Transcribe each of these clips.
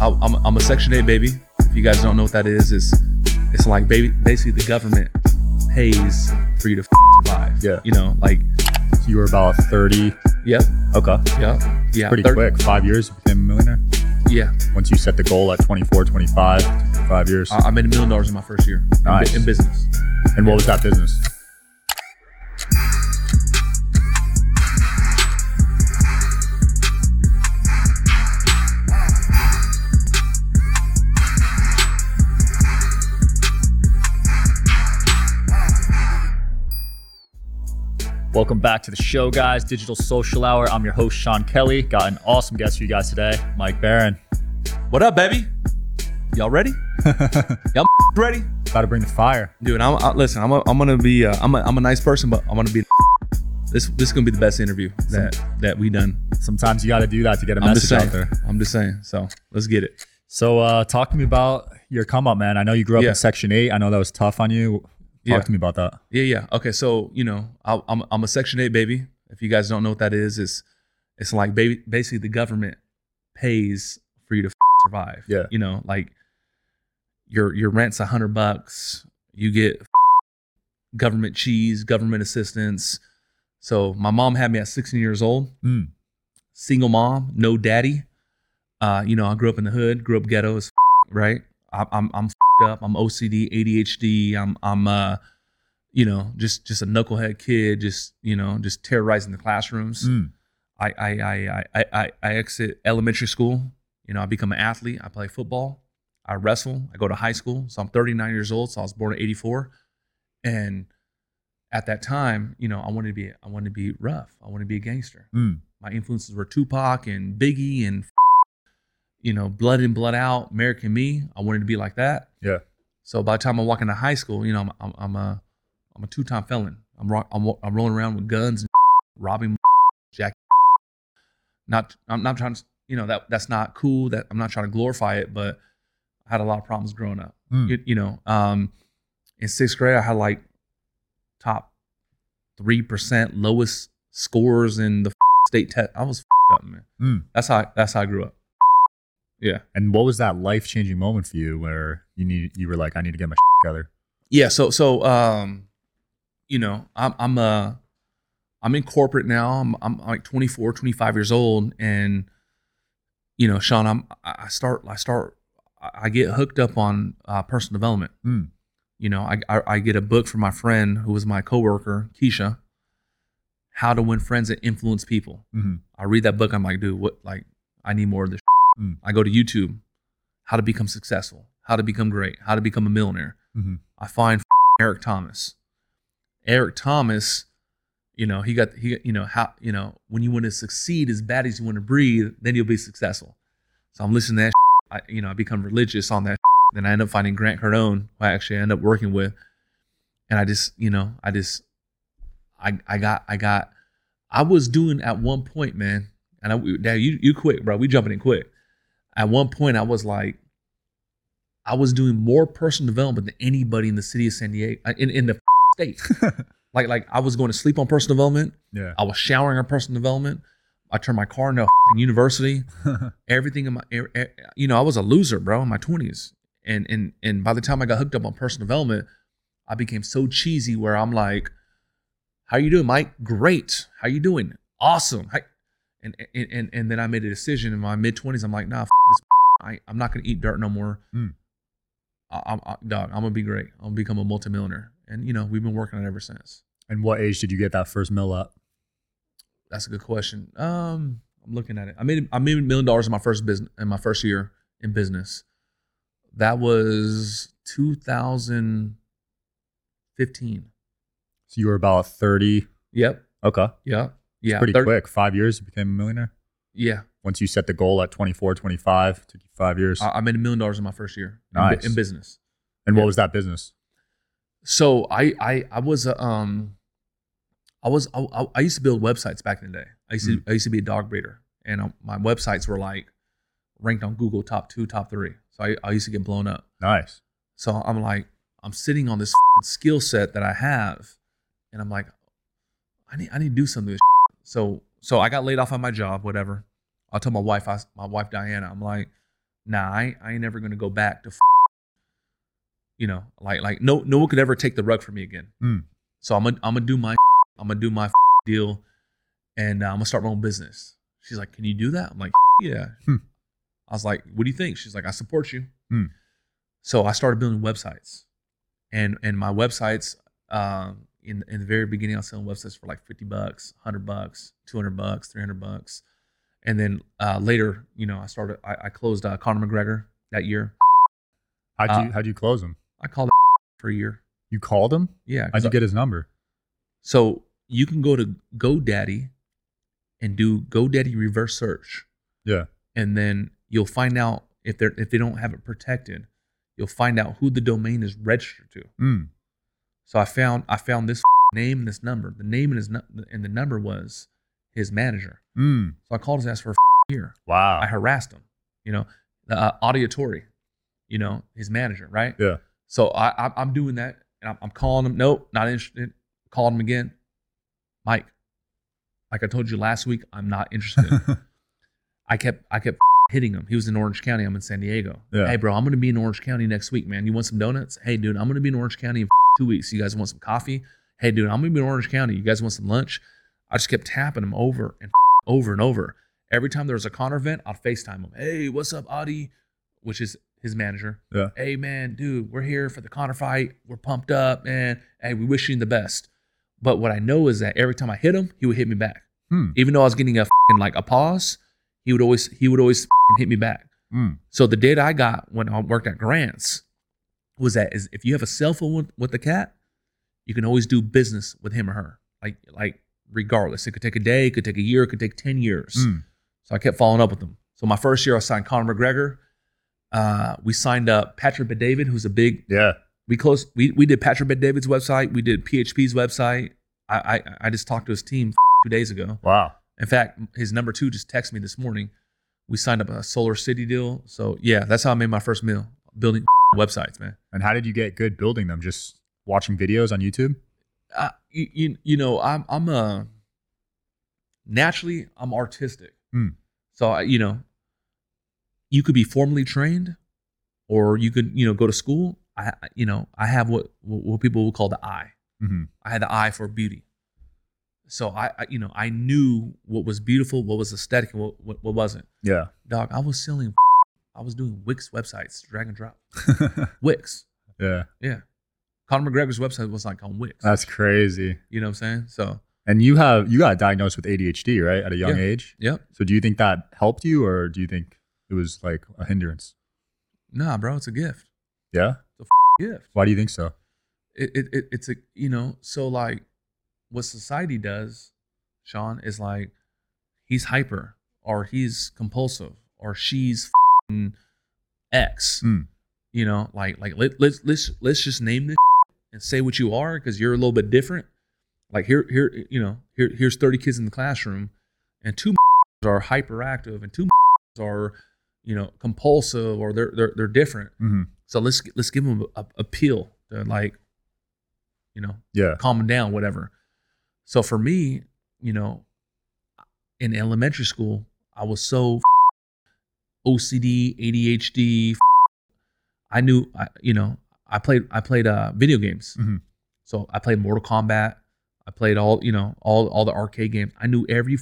I, I'm, I'm a Section 8 baby. If you guys don't know what that is, it's it's like baby, basically the government pays for you to f- survive. Yeah. You know, like you were about 30. yep, Okay. yep, yeah. Pretty thir- quick. Five years, you became a millionaire. Yeah. Once you set the goal at 24, 25, five years. I, I made a million dollars in my first year Nice. in business. and what was that business? Welcome back to the show, guys. Digital Social Hour. I'm your host, Sean Kelly. Got an awesome guest for you guys today, Mike Barron. What up, baby? Y'all ready? Y'all ready? About to bring the fire. Dude, I'm, I, listen. I'm, a, I'm gonna be. Uh, I'm, a, I'm a nice person, but I'm gonna be. This, this is gonna be the best interview that that we done. Sometimes you got to do that to get a I'm just message saying. out there. I'm just saying. So let's get it. So, uh, talk to me about your come up, man. I know you grew up Yeah. in Section 8. I know that was tough on you. Talk Yeah. to me about that. Yeah, yeah. Okay, so you know, I, I'm I'm a Section Eight baby. If you guys don't know what that is, it's it's like baby, basically the government pays for you to f- survive. Yeah. You know, like your your rent's a hundred bucks. You get f- government cheese, government assistance. So my mom had me at 16 years old. Mm. Single mom, no daddy. Uh, you know, I grew up in the hood, grew up ghetto as f- right. I, I'm I'm up. I'm OCD, ADHD. I'm I'm uh, you know, just just a knucklehead kid, just you know, just terrorizing the classrooms. Mm. I, I I I I I exit elementary school. You know, I become an athlete. I play football. I wrestle. I go to high school. So I'm 39 years old. So I was born in '84, and at that time, you know, I wanted to be I wanted to be rough. I wanted to be a gangster. Mm. My influences were Tupac and Biggie and you know, Blood In Blood Out, American Me. I wanted to be like that. Yeah. So by the time I walk into high school, you know, I'm I'm, I'm a I'm a two time felon. I'm, ro- I'm I'm rolling around with guns, and robbing, jack. Not I'm not trying to you know that that's not cool. That I'm not trying to glorify it, but I had a lot of problems growing up. Mm. You, you know, um, in sixth grade, I had like top three percent lowest scores in the state test. I was up, man. Mm. That's how that's how I grew up. Yeah. And what was that life changing moment for you where you need you were like, I need to get my together? Yeah, so so um, you know, I'm I'm uh I'm in corporate now. I'm I'm like 24, 25 years old, and you know, Sean, I'm I start I start I get hooked up on uh, personal development. Mm. You know, I, I I get a book from my friend who was my coworker, Keisha, How to Win Friends and Influence People. hmm I read that book. I'm like, dude, what? Like, I need more of this. Mm. I go to YouTube, how to become successful, how to become great, how to become a millionaire. hmm I find Eric Thomas. Eric Thomas, you know, he got he you know how you know when you want to succeed as bad as you want to breathe, then you'll be successful. So I'm listening to that. I, you know, I become religious on that. Then I end up finding Grant Cardone, who I actually end up working with, and I just you know I just I I got I got I was doing at one point, man, and I now you you quick, bro. We jumping in quick. At one point, I was like, I was doing more personal development than anybody in the city of San Diego, uh, in, in the state. like, like I was going to sleep on personal development. Yeah. I was showering on personal development. I turned my car into a university. Everything in my, you know, I was a loser, bro, in my twenties. And and and by the time I got hooked up on personal development, I became so cheesy where I'm like, "How you doing, Mike? Great. How you doing? Awesome." Hi- And and and, then I made a decision in my mid twenties. I'm like, "Nah, f- this. I, I'm not gonna eat dirt no more." Mm. I, I'm I, dog. I'm gonna be great. I'm gonna become a multimillionaire. And you know, we've been working on it ever since. and what age did you get that first mill up? That's a good question. Um, I'm looking at it. I made I made a million dollars in my first business in my first year in business. That was 2015. So you were about 30. Yep. Okay. Yeah. Yeah. Pretty thir- quick. Five years, you became a millionaire. Yeah. Once you set the goal at 24, 25, took you five years. I, I made a million dollars in my first year in, Nice. in business. and what was that business? So I I I was a, um I was I, I- used to build websites back in the day. I used to I used to be a dog breeder, and um, my websites were like ranked on Google top two, top three. So I, I used to get blown up. Nice. So I'm like, I'm sitting on this f***ing skill set that I have, and I'm like, I need I need to do something. With this So so I got laid off on my job, whatever. I'll tell my wife, I, my wife Diana, I'm like, nah, I, I ain't never gonna go back to, f- you know, like like no no one could ever take the rug from me again. Mm. So I'm gonna I'm gonna do my I'm gonna do my deal, and uh, I'm gonna start my own business. She's like, can you do that? I'm like, yeah. Hmm. I was like, what do you think? She's like, I support you. Hmm. So I started building websites, and and my websites, um, in in the very beginning, I was selling websites for like fifty bucks, hundred bucks, two hundred bucks, three hundred bucks, and then uh, later, you know, I started. I, I closed uh, Conor McGregor that year. How'd you Uh, how'd you close him? I called for a year. You called him? Yeah. How'd you I- get his number? So you can go to GoDaddy and do GoDaddy reverse search, Yeah. and then you'll find out if they're if they don't have it protected, you'll find out who the domain is registered to. Mm. So I found I found this name and this number. The name and his and the number was his manager. Mm. So I called his ass for a year. Wow. I harassed him. You know, the uh, Audie Attar. You know, his manager, right? Yeah. So I, I I'm doing that, and I'm, I'm calling him. Nope, not interested. Called him again. Mike, like I told you last week, I'm not interested. I kept I kept hitting him. He was in Orange County. I'm in San Diego. Yeah. Hey, bro, I'm gonna be in Orange County next week, man. You want some donuts? Hey, dude, I'm gonna be in Orange County in two weeks. You guys want some coffee? Hey, dude, I'm gonna be in Orange County. You guys want some lunch? I just kept tapping him over and over and over. Every time there was a Conor event, I'd FaceTime him. Hey, what's up, Audie? Which is his manager. Yeah. Hey, man, dude, we're here for the Conor fight. We're pumped up, man. Hey, we wish you the best. But what I know is that every time I hit him, he would hit me back. Hmm. Even though I was getting a fing like a pause, he would always he would always hit me back. Mm. So the data I got when I worked at Grants was that is if you have a cell phone with, with the cat, you can always do business with him or her. Like like regardless, it could take a day, it could take a year, it could take ten years. Mm. So I kept following up with them. So my first year, I signed Conor McGregor. Uh, we signed up Patrick Bet David, who's a big. Yeah. We closed. We we did Patrick Bet David's website. We did PBD's website. I I, I just talked to his team two days ago. Wow. In fact, his number two just texted me this morning. We signed up a SolarCity deal. So yeah, that's how I made my first meal building websites, man. And how did you get good building them? Just watching videos on YouTube? I, you, you know I'm I'm a naturally I'm artistic. Hmm. So I, you know, you could be formally trained, or you could you know go to school. I you know I have what what people will call the eye. hmm I had the eye for beauty. So I, I you know I knew what was beautiful, what was aesthetic, and what, what what wasn't. Yeah. Dog, I was selling. I was doing Wix websites, drag and drop. Wix, yeah. yeah. Conor McGregor's website was like on Wix. That's crazy. you know what I'm saying? So And you have you got diagnosed with ADHD, right? At a young Yeah. age. yep. So do you think that helped you or do you think it was like a hindrance? Nah, bro, it's a gift. Yeah. It's a f- gift. Why do you think so? It, it, it it's a you know so like what society does, Sean is like he's hyper or he's compulsive or she's X. Mm. You know, like like let, let's let's let's just name this and say what you are because you're a little bit different. Like here here you know here here's 30 kids in the classroom and two are hyperactive and two are you know compulsive or they're they're they're different. hmm So let's let's give them a, a to like, you know, Yeah. calm them down, whatever. So for me, you know, in elementary school, I was so OCD, ADHD. I knew, I, you know, I played I played uh, video games. Mhm. So I played Mortal Kombat. I played all you know all all the arcade games. I knew every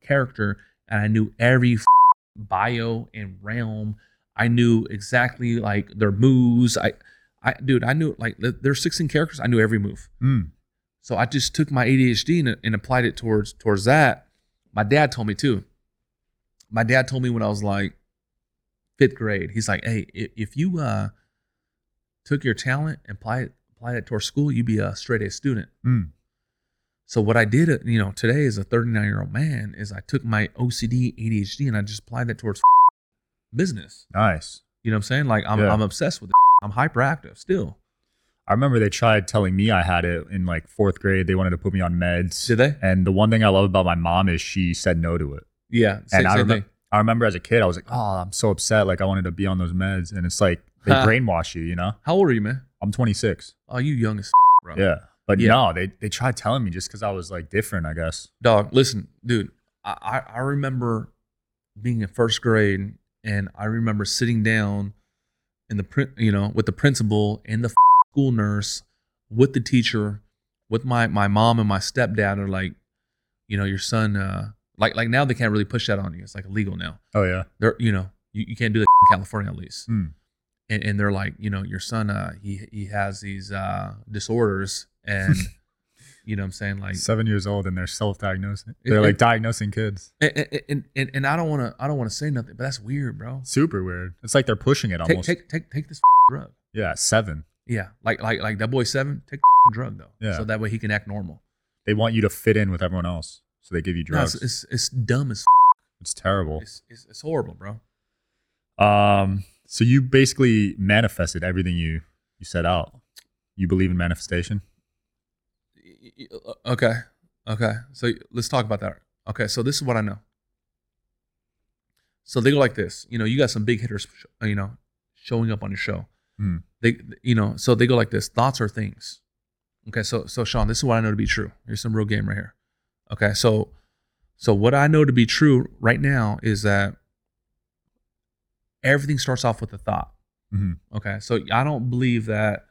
character and I knew every bio and realm. I knew exactly like their moves. I, I, dude, I knew like th- there's 16 characters. I knew every move. Mm. So I just took my ADHD and, and applied it towards towards that. My dad told me too. My dad told me when I was like fifth grade. He's like, "Hey, if you uh took your talent and apply it apply it towards school, you'd be a straight A student." Mm. So what I did, uh, you know, today as a 39 year old man, is I took my OCD, ADHD, and I just applied that towards business. Nice. You know what I'm saying? Like I'm, Yeah. I'm obsessed with it. I'm hyperactive still. I remember they tried telling me I had it in like fourth grade. They wanted to put me on meds. Did they? And the one thing I love about my mom is she said no to it. Yeah. Same, and I, thing. I remember as a kid, I was like, oh, I'm so upset. Like I wanted to be on those meds. And it's like they Huh. brainwash you, you know? How old are you, man? I'm 26. Oh, you young as bro. Yeah. But Yeah. no, they, they tried telling me just because I was like different, I guess. Dog, listen, dude. I, I I remember being in first grade and I remember sitting down in the print, you know, with the principal and the school nurse, with the teacher, with my my mom and my stepdad are like, you know, your son, uh, like like now they can't really push that on you. It's like illegal now. Oh yeah. They're you know you, you can't do that in California at least. Hmm. And, and they're like, you know, your son, uh, he he has these uh disorders and. You know what I'm saying? Like Seven years old and they're self-diagnosing. They're it- like diagnosing kids. and and, and, and I don't want to I don't want to say nothing, but that's weird, bro. Super weird. It's like they're pushing it Take almost. take take take this drug. yeah, seven. Yeah, like like like that boy seven. Take the drug though, Yeah. so that way he can act normal. They want you to fit in with everyone else, so they give you No, drugs. it's, it's it's dumb as it's terrible. it's, it's it's horrible, bro. Um, so you basically manifested everything you you set out. You believe in manifestation? Y- y- y- Okay, okay. So let's talk about that. Okay, so this is what I know. So they go like this. You know, you got some big hitters. You know, showing up on your show. Hmm. They, you know, so they go like this. Thoughts are things. Okay, so so Sean, this is what I know to be true. Here's some real game right here. Okay, so so what I know to be true right now is that everything starts off with a thought. Mhm. Okay, so I don't believe that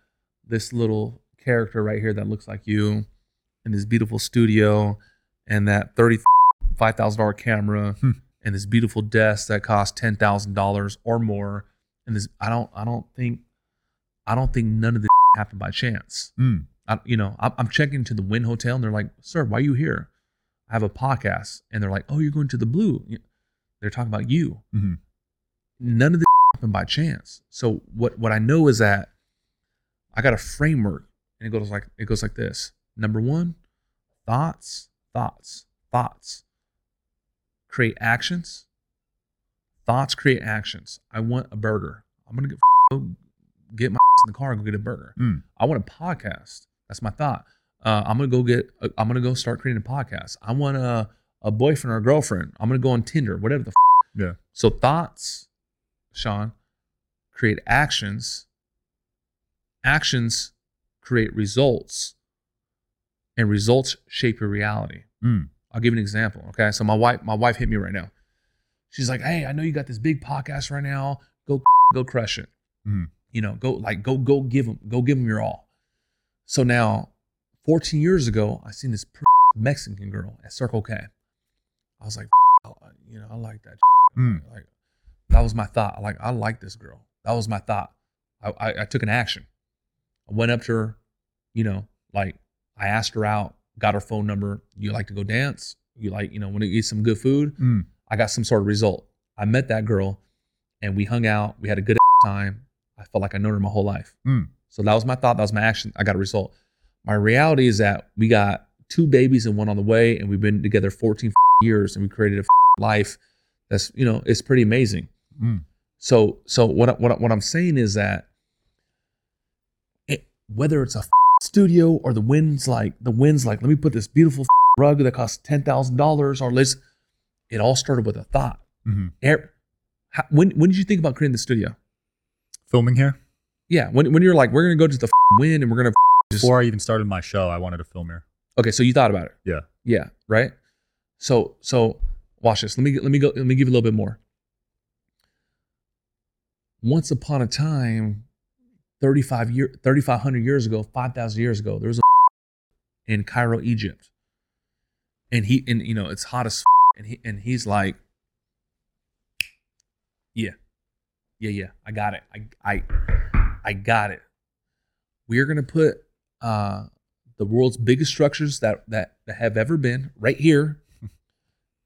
this little character right here that looks like you in this beautiful studio and that thirty-five thousand dollar camera Hmm. and this beautiful desk that costs ten thousand dollars or more and this I don't I don't think I don't think none of this happened by chance. Mm. I, you know, I'm, I'm checking into the Wynn Hotel and they're like, "Sir, why are you here?" I have a podcast, and they're like, "Oh, you're going to the Blue." They're talking about you. Mhm. None of this happened by chance. So what what I know is that I got a framework, and it goes like it goes like this. Number one, thoughts, thoughts, thoughts create actions. Thoughts create actions. I want a burger. I'm gonna get, go get my in the car and go get a burger. Mm. I want a podcast. That's my thought. Uh, I'm gonna go get. i am gonna go start creating a podcast. I want a a boyfriend or a girlfriend. I'm gonna go on Tinder, whatever the. F- Yeah. So thoughts, Sean, create actions. Actions create results, and results shape your reality. Mm. I'll give you an example. Okay, so my wife, my wife hit me right now. She's like, "Hey, I know you got this big podcast right now. Go, go crush it. Mhm. You know, go like go go give them go give them your all." So now, 14 years ago, I seen this Mexican girl at Circle K. I was like, "Oh, you know, I like that. Mm. Like, that was my thought. Like, I like this girl. That was my thought. I, I, I took an action. I went up to her, you know, like I asked her out, got her phone number. You like to go dance? You like, you know, want to eat some good food? Mm. I got some sort of result. I met that girl and we hung out. We had a good time. I felt like I known her my whole life. Mm. So that was my thought. That was my action. I got a result. My reality is that we got two babies and one on the way, and we've been together 14 years, and we created a life that's you know it's pretty amazing. Mm. So so what what what I'm saying is that it, whether it's a studio or the Wynn's like the Wynn's like let me put this beautiful rug that costs ten thousand dollars or let's it all started with a thought. Mhm. Er- how- When when did you think about creating the studio? Filming here. Yeah, when when you're like we're gonna go to the wind and we're gonna just Before I even started my show, I wanted to film here. okay. So you thought about it. Yeah. Yeah. Right. So so watch this. Let me let me go. Let me give you a little bit more. Once upon a time, 35 year 3500 years ago, 5000 years ago, there was a in Cairo, Egypt. And he and you know, it's hot as and he and he's like Yeah. Yeah, yeah. I got it. I I I got it. We're going to put uh the world's biggest structures that that, that have ever been right here.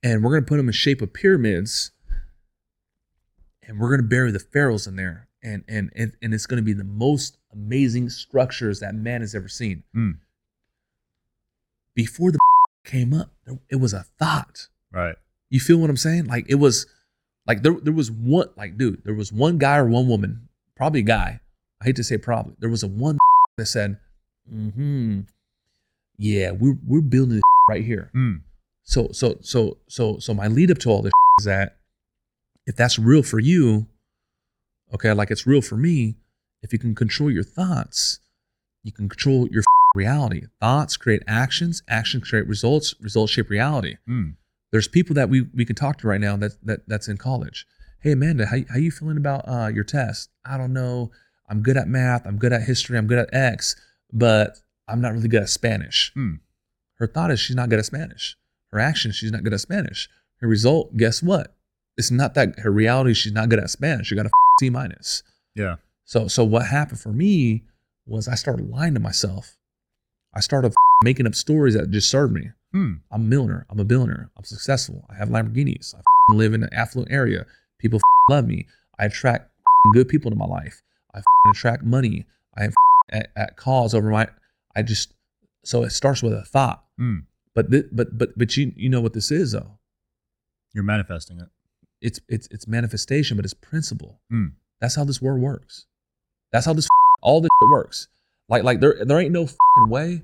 And we're going to put them in shape of pyramids. And we're going to bury the pharaohs in there. And and and, and it's going to be the most amazing structures that man has ever seen. Mm. before the came up it was a thought. Right. you feel what i'm saying? Like it was like there, there was one like dude there was one guy or one woman probably a guy. I hate to say probably there was a one that said hmm yeah we're, we're building this right here Mm. so so so so so my lead up to all this is that if that's real for you, okay, like it's real for me, if you can control your thoughts, you can control your reality. Thoughts create actions, actions create results, results shape reality. Mm. There's people that we we can talk to right now that that that's in college, Hey Amanda, how how you feeling about uh, your test? I don't know. I'm good at math. I'm good at history. I'm good at X, but I'm not really good at Spanish. Hmm. Her thought is she's not good at Spanish. Her action, she's not good at Spanish. Her result, guess what? It's not that her reality. She's not good at Spanish. She got a C minus. Yeah. So so what happened for me was I started lying to myself. I started making up stories that just served me. Hmm. I'm a millionaire. I'm a billionaire. I'm successful. I have Lamborghinis. I live in an affluent area. People love me. I attract good people to my life. I attract money. I have at, at cause over my. I just so it starts with a thought. Hmm. But thi- but but but you you know what this is though. You're manifesting it. It's it's it's manifestation, but it's principle. Hmm. That's how this world works. That's how this all this works. Like like there there ain't no fucking way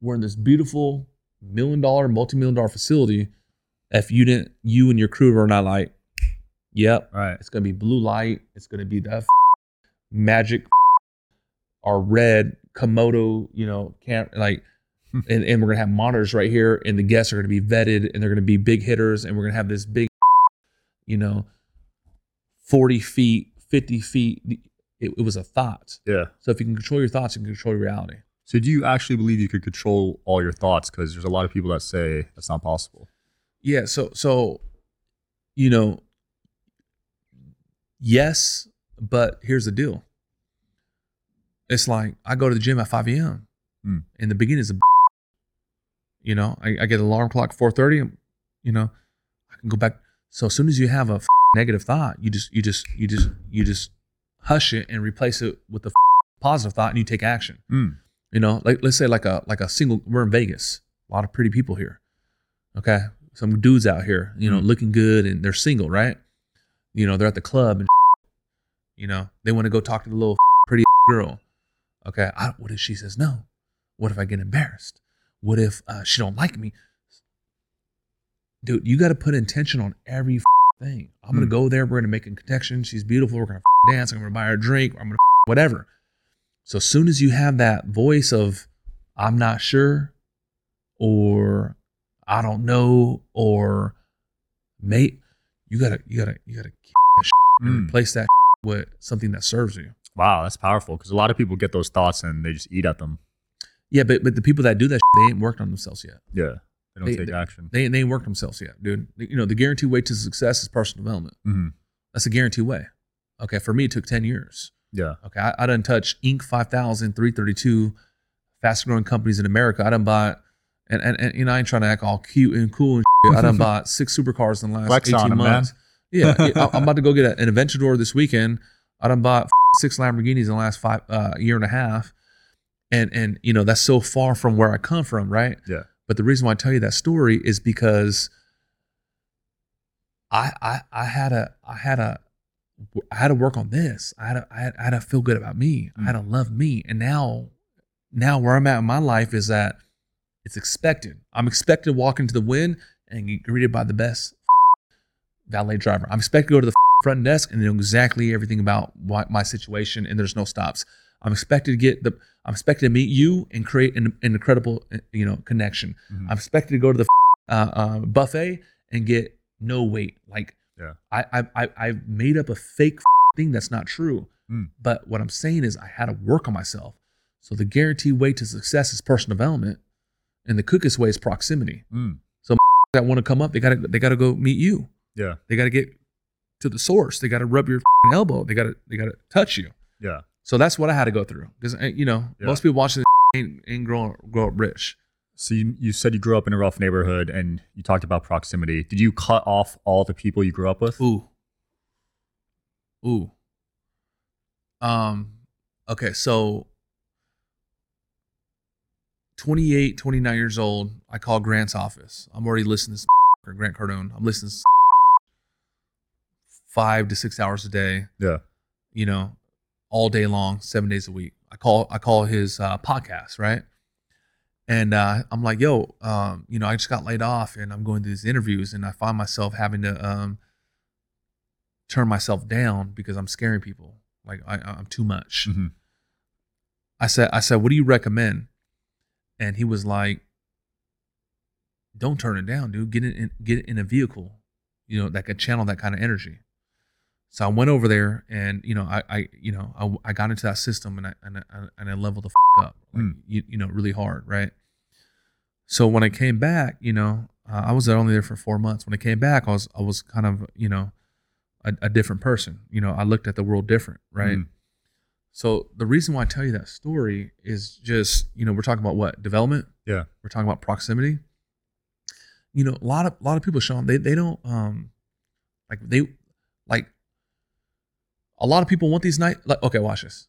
we're in this beautiful million dollar, multi million dollar facility. If you didn't, you and your crew are not like, yep, Right. it's gonna be blue light. It's gonna be the magic or red Komodo, you know, can't like, hmm. and, and we're gonna have monitors right here, and the guests are gonna be vetted, and they're gonna be big hitters, and we're gonna have this big, you know, forty feet, fifty feet. It, it was a thought. Yeah. So if you can control your thoughts, you can control your reality. So do you actually believe you could control all your thoughts? Because there's a lot of people that say that's not possible. Yeah. So so, you know, yes, but here's the deal. It's like I go to the gym at 5 a.m. Hmm. In the beginning, it's a, you know, I, I get an alarm clock 4:30. You know, I can go back. So as soon as you have a negative thought, you just you just you just you just hush it and replace it with a positive thought, and you take action. Hmm. You know, like let's say like a like a single. We're in Vegas. A lot of pretty people here. Okay, some dudes out here. You know, Mm. looking good, and they're single, right? You know, they're at the club, and you know they want to go talk to the little pretty girl. Okay, I, what if she says no? What if I get embarrassed? What if uh, she don't like me? Dude, you got to put intention on every thing. I'm gonna Mm. go there. We're gonna make a connection. She's beautiful. We're gonna dance. I'm gonna buy her a drink. I'm gonna whatever. So as soon as you have that voice of I'm not sure or I don't know or mate, you gotta you gotta you gotta keep that and Mm. replace that with something that serves you. Wow, that's powerful. Because a lot of people get those thoughts and they just eat at them. Yeah, but but the people that do that, they ain't worked on themselves yet. Yeah. They don't They- take action. They they ain't worked themselves yet, dude. You know, the guaranteed way to success is personal development. hmm That's a guaranteed way. Okay, for me, it took ten years. Yeah. Okay, I, I done touch Inc. 5000, 332, fast growing companies in America. I done bought, and, and, and you know, I ain't trying to act all cute and cool and shit. I done bought six supercars in the last Flex 18 on 'em, man. months. Yeah, I- I'm about to go get a- an Aventador this weekend. I done bought six Lamborghinis in the last five uh, year and a half. And, and, you know, that's so far from where I come from, right? Yeah. But the reason why I tell you that story is because I, I, I had a, I had a, I had to work on this. I had to, I had, I had to feel good about me. I had to love me. And now, now where I'm at in my life is that it's expected. I'm expected to walk into the Wynn and get greeted by the best valet driver. I'm expected to go to the front desk and they know exactly everything about my situation, and there's no stops. I'm expected to get the. I'm expected to meet you and create an, an incredible, uh, you know, connection. Mhm. I'm expected to go to the uh, uh, buffet and get no wait. Like, Yeah. I, I, I, made up a fake thing that's not true. Mm. But what I'm saying is, I had to work on myself. So the guaranteed way to success is personal development, and the quickest way is proximity. Mm. That want to come up, they gotta, they gotta go meet you. Yeah. They gotta get to the source. They gotta rub your elbow. They gotta, they gotta touch you. Yeah. So that's what I had to go through because you know Yeah. most people watching this ain't, ain't grow grow up rich. So you, you said you grew up in a rough neighborhood and you talked about proximity. Did you cut off all the people you grew up with? Ooh. Ooh. Um, okay, so 28, 29 years old, I call Grant's office. I'm already listening to this or Grant Cardone. I'm listening to this five to six hours a day, Yeah. you know, all day long, seven days a week. I call I call his uh, podcast, right? And uh, I'm like, yo, um, you know, I just got laid off and I'm going to these interviews and I find myself having to um, turn myself down because I'm scaring people. Like I, I'm too much. Mhm. I said, I said, what do you recommend? And he was like, don't turn it down, dude. Get it in, get in a vehicle, you know, that could channel that kind of energy. So I went over there, and you know, I, I you know, I, I got into that system, and I and I, and I leveled the f- up, like, Mm. you, you know, really hard, right? So when I came back, you know, uh, I was only there for four months. When I came back, I was I was kind of you know, a, a different person. You know, I looked at the world different, right? Mm. So the reason why I tell you that story is just, you know, we're talking about what development. Yeah. We're talking about proximity. You know, a lot of a lot of people, Sean, they they don't um, like they a lot of people want these night. Like, okay, watch this.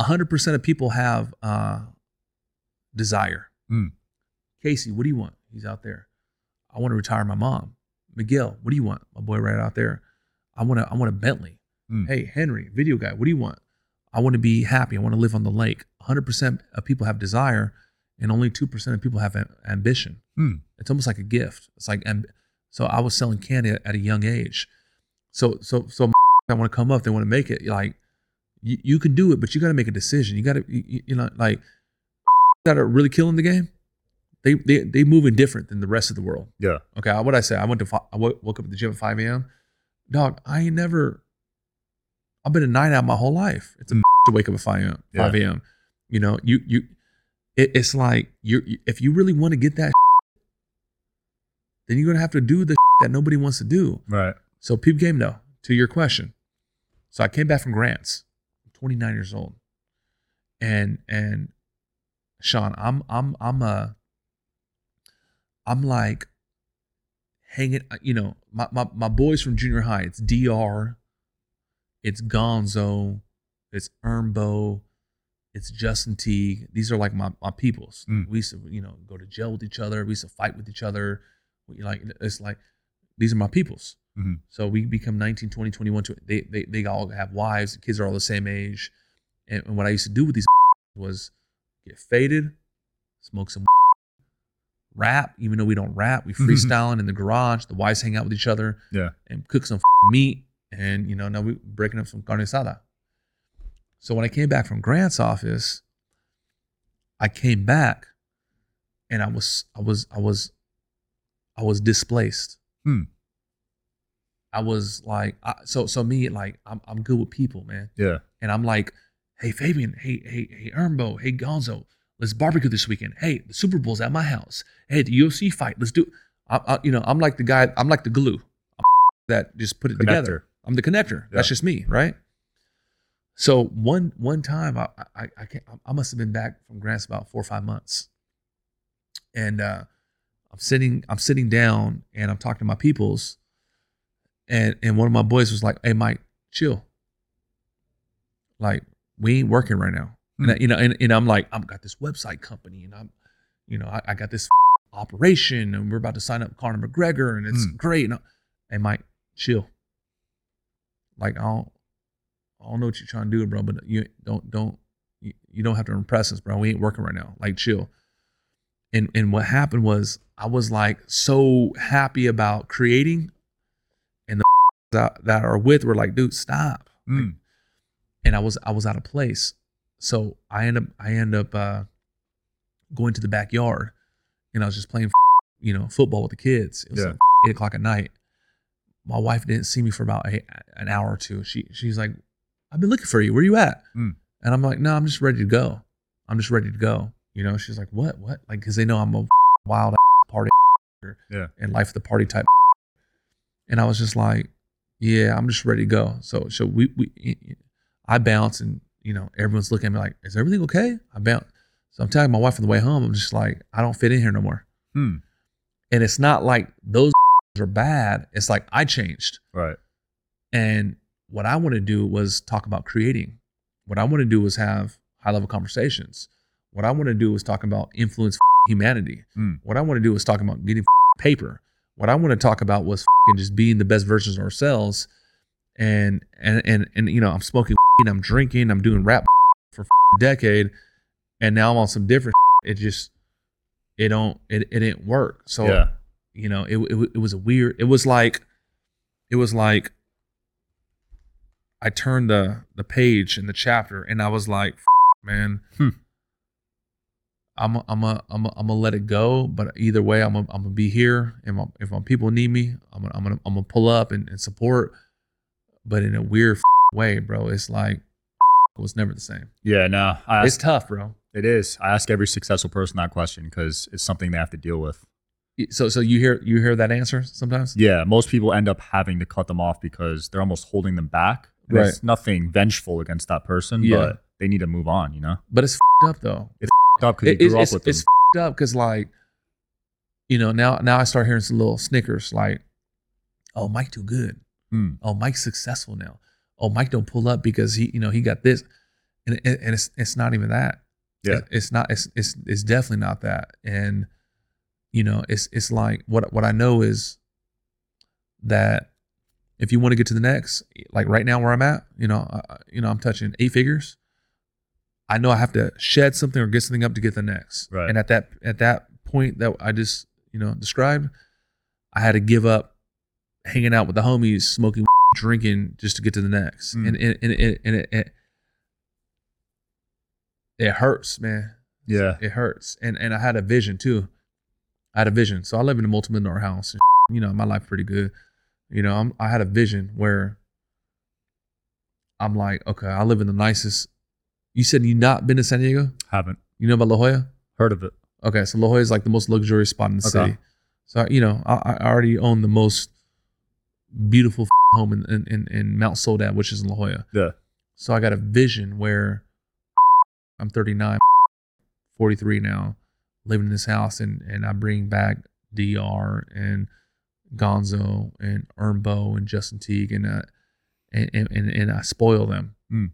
Hundred percent of people have uh, desire. Mm. Casey, what do you want? He's out there. I want to retire my mom. Miguel, what do you want? My boy right out there. I want to I want a Bentley. Mm. Hey, Henry, video guy, what do you want? I want to be happy. I want to live on the lake. 100% of people have desire, and only 2% of people have ambition. Hmm. It's almost like a gift. It's like, so I was selling candy at, at a young age. So, so, so I want to come up, they want to make it. Like, you, you can do it, but you got to make a decision. You got to, you, you- know, like, that are really killing the game. They, they, they moving different than the rest of the world. Yeah. Okay, what I say? I went to fi- I woke up at the gym at 5 a.m. Dog, I ain't never. I've been a night out my whole life. It's a Mm. to wake up at 5 a.m. 5 a.m. You know, you you, it, it's like you're you- if you really want to get that, then you're gonna have to do the that nobody wants to do. Right. So peep game though. To your question, so I came back from Grants. I'm 29 years old, and and Sean, I'm I'm I'm a I'm like hanging. You know, my my my boys from junior high. It's Dr. It's Gonzo. It's Ermbo. It's Justin Teague. These are like my my peoples. Mm. We used to you know go to jail with each other. We used to fight with each other. We, like it's like these are my peoples. Mhm. So we become 19, 20, 21. tw- They, they, they all have wives. The kids are all the same age. And, and what I used to do with these was get faded, smoke some rap, even though we don't rap. We freestyling in the garage. The wives hang out with each other Yeah. and cook some meat. And, you know, now we're breaking up some carne asada. So when I came back from Grant's office, I came back and I was, I was, I was, I was displaced. Hmm. I was like, I, so so me like I'm I'm good with people, man, Yeah. and I'm like, hey Fabian, hey hey hey Ermbo, hey Gonzo, let's barbecue this weekend. Hey, the Super Bowl's at my house. Hey, the UFC fight, let's do. I, I, you know, I'm like the guy. I'm like the glue I'm that just put it together. Connector. I'm the connector. That's just me, right? So one one time I I I, can't, I must have been back from Grants about four or five months, and uh, I'm sitting I'm sitting down and I'm talking to my peoples, and and one of my boys was like, "Hey Mike, chill. Like we ain't working right now." And I, you know, and, and I'm like, I've got this website company, and I'm, you know, I, I got this operation, and we're about to sign up Conor McGregor, and it's Mm. great. And I, hey Mike, chill. Like I don't, I don't know what you're trying to do, bro, but you don't don't you, you don't have to impress us, bro. We ain't working right now. Like chill. And and what happened was I was like so happy about creating, that, that are with were like, dude, stop. Like, Mm. and I was I was out of place. So I end up I end up uh, going to the backyard, and I was just playing, you know, football with the kids. It was Yeah. like eight o'clock at night. My wife didn't see me for about an hour or two. She she's like, I've been looking for you. Where you at? Mm. And I'm like, No, I'm just ready to go. I'm just ready to go. You know, she's like, What? What? Like, because they know I'm a wild party Yeah. and life of the party type. And I was just like, yeah, I'm just ready to go. So so we we I bounce and you know everyone's looking at me like, is everything okay? I bounce. So I'm telling my wife on the way home, I'm just like, I don't fit in here no more. Hmm. And it's not like those are bad. It's like I changed. Right. And what I want to do was talk about creating. What I want to do is have high level conversations. What I want to do is talk about influence humanity. Mm. What I want to do is talk about getting paper. What I want to talk about was just being the best versions of ourselves. And and and and you know, I'm smoking, I'm drinking, I'm doing rap for a decade, and now I'm on some different. It just it don't it it didn't work. So yeah. you know it, it, it was a weird it was like it was like i turned the the page in the chapter and i was like man Hmm. I'm a, i'm a, I'm a, I'm gonna let it go but either way i'm gonna, I'm gonna be here if my, if my people need me i'm gonna i'm gonna, I'm gonna pull up and, and support but in a weird way, bro. It's like it was never the same. Yeah, no, I It's tough, bro. it is. I ask every successful person that question because it's something they have to deal with. So so you hear you hear that answer sometimes? Yeah, most people end up having to cut them off because they're almost holding them back. And Right. It's nothing vengeful against that person, Yeah. but they need to move on. You know, But it's up though. Up because It- you it's grew up it's, with them. it's up because like, you know, now now I start hearing some little snickers like, oh Mike too good. Hmm. Oh Mike's successful now. Oh Mike don't pull up because he you know he got this, and and, and it's it's not even that. Yeah. It- it's not. It's it's it's definitely not that. And you know, it's it's like what what I know is that if you want to get to the next, like right now where I'm at, you know, I- you know, I'm touching eight figures. I know I have to shed something or get something up to get the next. Right. And at that at that point that I just you know described, I had to give up hanging out with the homies, smoking, drinking, just to get to the next. Mm. And and and, and, and it, it it hurts, man. yeah, It hurts. And and I had a vision too. I had a vision. So I live in a multi-million dollar house. And you know, my life pretty good. You know, I'm, I had a vision where I'm like, okay, I live in the nicest. You said you not been to San Diego? haven't You know about La Jolla? heard of it. Okay, so La Jolla is like the most luxurious spot in the Okay. city. So you know, I, I already own the most beautiful home in, in, in, in Mount Soledad, which is in La Jolla. Yeah, So I got a vision where I'm 39, 43 now, living in this house, and and I bring back Dr. and Gonzo and Ermbo and Justin Teague, and uh, and, and and and I spoil them. Mm.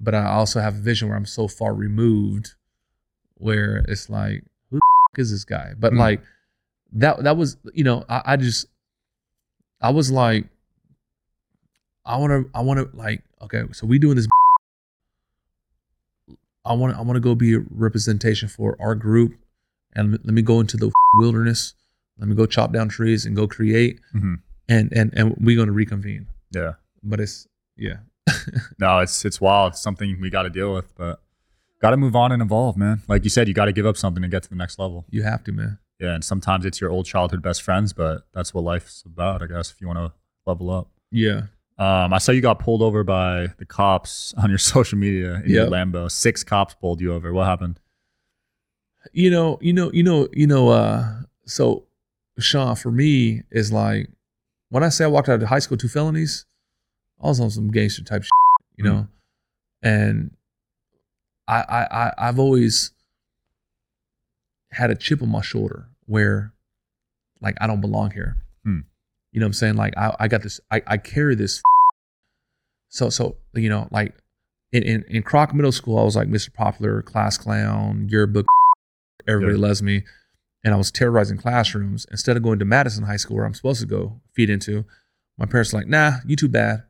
But I also have a vision where I'm so far removed, where it's like, who the f- is this guy? But Mm. like that that was you know I, I just I was like I want to I want to like okay so we doing this I want I want to go be a representation for our group and let me go into the wilderness let me go chop down trees and go create Mhm. and and and we're going to reconvene yeah. but it's yeah No, it's it's wild. It's something we got to deal with, but got to move on and evolve, man. Like you said, you got to give up something to get to the next level. you have to man Yeah, and sometimes it's your old childhood best friends, but that's what life's about, I guess. If you want to level up. yeah Um, I saw you got pulled over by the cops on your social media in your Lambo. Six cops pulled you over. What happened? you know you know you know you know uh so Sean for me is like when I say I walked out of high school two felonies I was on some gangster type shit, you know and I, I I I've always had a chip on my shoulder where like I don't belong here. Hmm. You know what I'm saying? Like I, I got this I, I carry this so so you know like in, in in Kroc Middle School I was like Mr. Popular, class clown, yearbook, everybody Yeah. loves me. And I was terrorizing classrooms. Instead of going to Madison High School where I'm supposed to go feed into, my parents were like, nah, you too bad.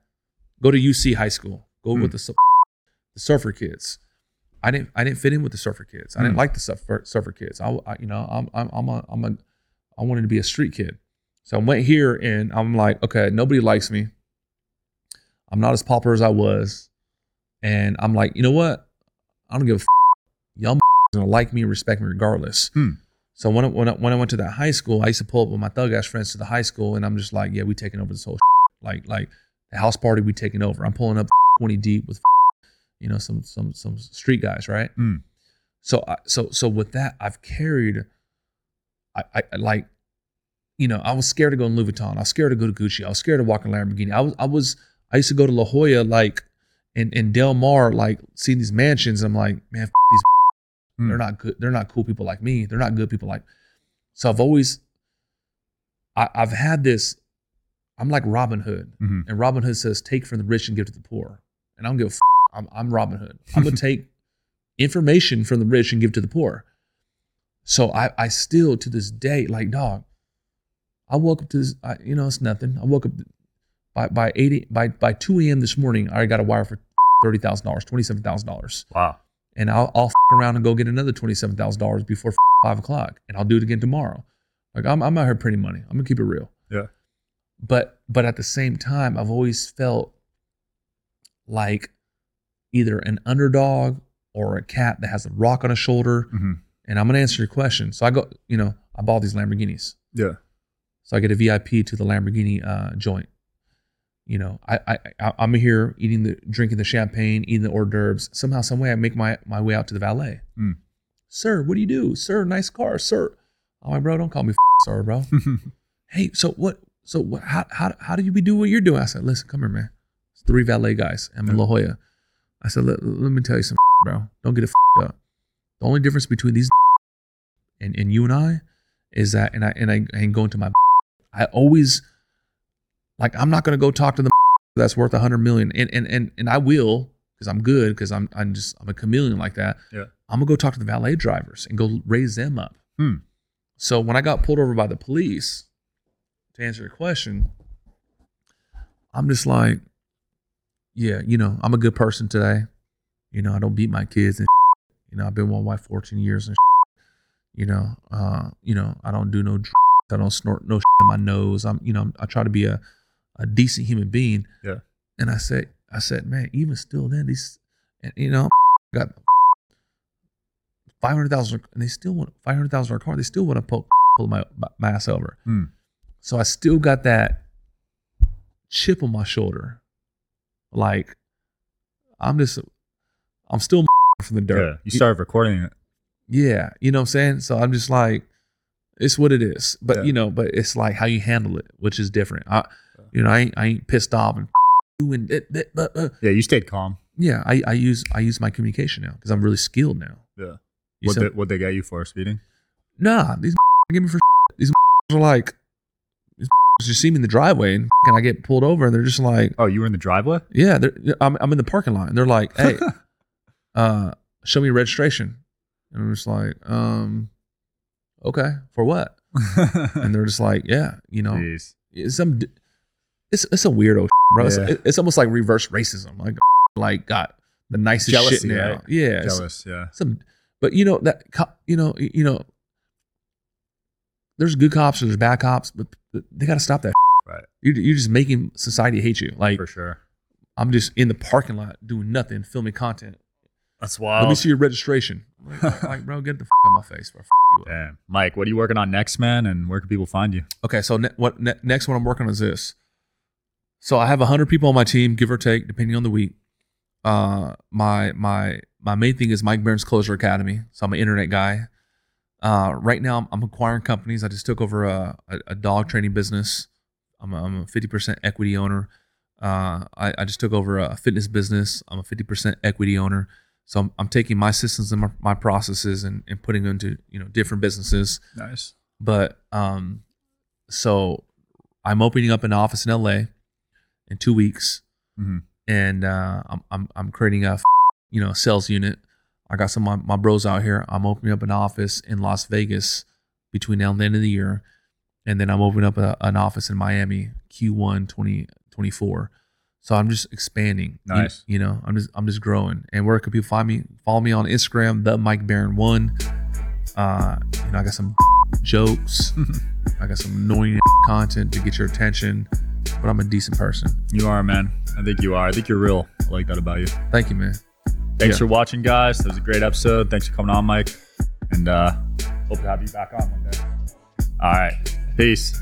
Go to UC High School. Go Hmm. with the, the surfer kids. I didn't I didn't fit in with the surfer kids. I didn't Hmm. like the surfer, surfer kids. I, I you know I'm I'm I'm a, I'm a I wanted to be a street kid. So I went here and I'm like, okay, nobody likes me. I'm not as popular as I was, and I'm like, you know what? I don't give a f- y'all gonna like me and respect me regardless. Hmm. So when I, when I, when I went to that high school, I used to pull up with my thug ass friends to the high school, and I'm just like, yeah, we taking over this whole like like the house party we taking over. I'm pulling up 20 deep with you know some some some street guys, right? Hmm. So I, so so with that, I've carried, I, I like, you know, I was scared to go in Louis Vuitton. I was scared to go to Gucci. I was scared to walk in Lamborghini. I was I was I used to go to La Jolla like in in Del Mar, like seeing these mansions. I'm like, man, f- these Hmm. they're not good. They're not cool people like me. They're not good people like. So I've always, I, I've had this. I'm like Robin Hood, Mhm. and Robin Hood says, "Take from the rich and give to the poor." And I don't give a. F- I'm, I'm Robin Hood. I'm gonna take information from the rich and give to the poor. So I, I still to this day, like dog. I woke up to this. I, you know, it's nothing. I woke up by by eight by by two a.m. this morning. I got a wire for thirty thousand dollars, twenty seven thousand dollars Wow. and I'll, I'll f- around and go get another twenty-seven thousand dollars before f- five o'clock, and I'll do it again tomorrow. Like I'm, I'm out here printing money. I'm gonna keep it real. Yeah. But, but at the same time, I've always felt like either an underdog or a cat that has a rock on his shoulder. hmm And I'm gonna answer your question. So I go, you know, I bought these Lamborghinis, Yeah. so I get a VIP to the Lamborghini uh, joint. you know, I, I I I'm here eating the drinking the champagne, eating the hors d'oeuvres. Somehow, some way, I make my my way out to the valet. Hmm. Sir, what do you do? Sir, nice car, sir. oh my bro, don't call me f- sir, bro. hey, so what? So what? How how how do you be do what you're doing? I said, listen, come here, man. It's three valet guys. I'm in La Jolla. I said, let, let me tell you some, bro. Don't get it up. The only difference between these and, and you and I is that, and I and I ain't going to my. I always like I'm not gonna go talk to the that's worth a hundred million, and and and and I will because I'm good because I'm I'm just I'm a chameleon like that. Yeah. I'm gonna go talk to the valet drivers and go raise them up. Hmm. So when I got pulled over by the police, to answer your question, I'm just like, yeah, you know, I'm a good person today. You know, I don't beat my kids and you know, I've been with my wife 14 years and you know, uh, you know, I don't do no dr- I don't snort no in my nose. I'm, you know, I try to be a, a decent human being. Yeah. And I said, I said, man, even still, then these, and, you know, got five hundred thousand, and they still want five hundred thousand dollar car. They still want to pull my, my, my ass over. Hmm. So I still got that chip on my shoulder. Like I'm just, I'm still from the Yeah. dirt. You started recording it. Yeah, you know what I'm saying? So I'm just like, it's what it is. But Yeah. you know, but it's like how you handle it, which is different. I, you know, I ain't, I ain't pissed off and you and it, it. Uh, uh. Yeah, you stayed calm. yeah, I, I use I use my communication now because I'm really skilled now. Yeah. You What said, they, what they get you for speeding? nah, these give me for these are like just you see me in the driveway and and I get pulled over and they're just like, Oh, you were in the driveway? yeah, I'm I'm in the parking lot and they're like, hey, uh, show me your registration, and I'm just like, um, okay, for what? and they're just like, yeah, you know, Jeez. it's some, it's it's a weirdo, bro. It's, Yeah. it's almost like reverse racism, like like got the nicest Jealousy, shit now. right? Yeah, Jealous. Yeah. some, but you know that you know you know, there's good cops and there's bad cops, but they got to stop that. Right. You're, you're just making society hate you. Like For sure. I'm just in the parking lot doing nothing, filming content. That's wild. Let me see your registration. Like, like, bro, get the f- out my face, bro. F- you up. Damn. Mike, what are you working on next, man? And where can people find you? Okay, so ne- what ne- next What I'm working on is this. So I have hundred people on my team, give or take, depending on the week. Uh, my my my main thing is Mike Barron's Closure Academy. So I'm an internet guy. Uh, right now I'm, I'm acquiring companies. I just took over a, a, a dog training business. I'm a, I'm a 50% equity owner. Uh, I, I just took over a fitness business. I'm a 50% equity owner. So I'm, I'm taking my systems and my, my processes and, and putting them into you know different businesses Nice. but um so i'm opening up an office in la in two weeks hmm and uh i'm i'm, I'm creating a you know sales unit i got some of my, my bros out here i'm opening up an office in las vegas between now and the end of the year and then i'm opening up a, an office in miami q1 2024 so i'm just expanding You- Nice. you, know i'm just i'm just growing and where can people find me follow me on instagram the mike Barron one uh you know i got some jokes I got some annoying content to get your attention, but I'm a decent person. You are, man. I think you are. I think you're real. I like that about you. Thank you, man. Thanks Yeah. for watching, guys. That was a great episode. Thanks for coming on, Mike. And uh hope to have you back on one day. All right. Peace.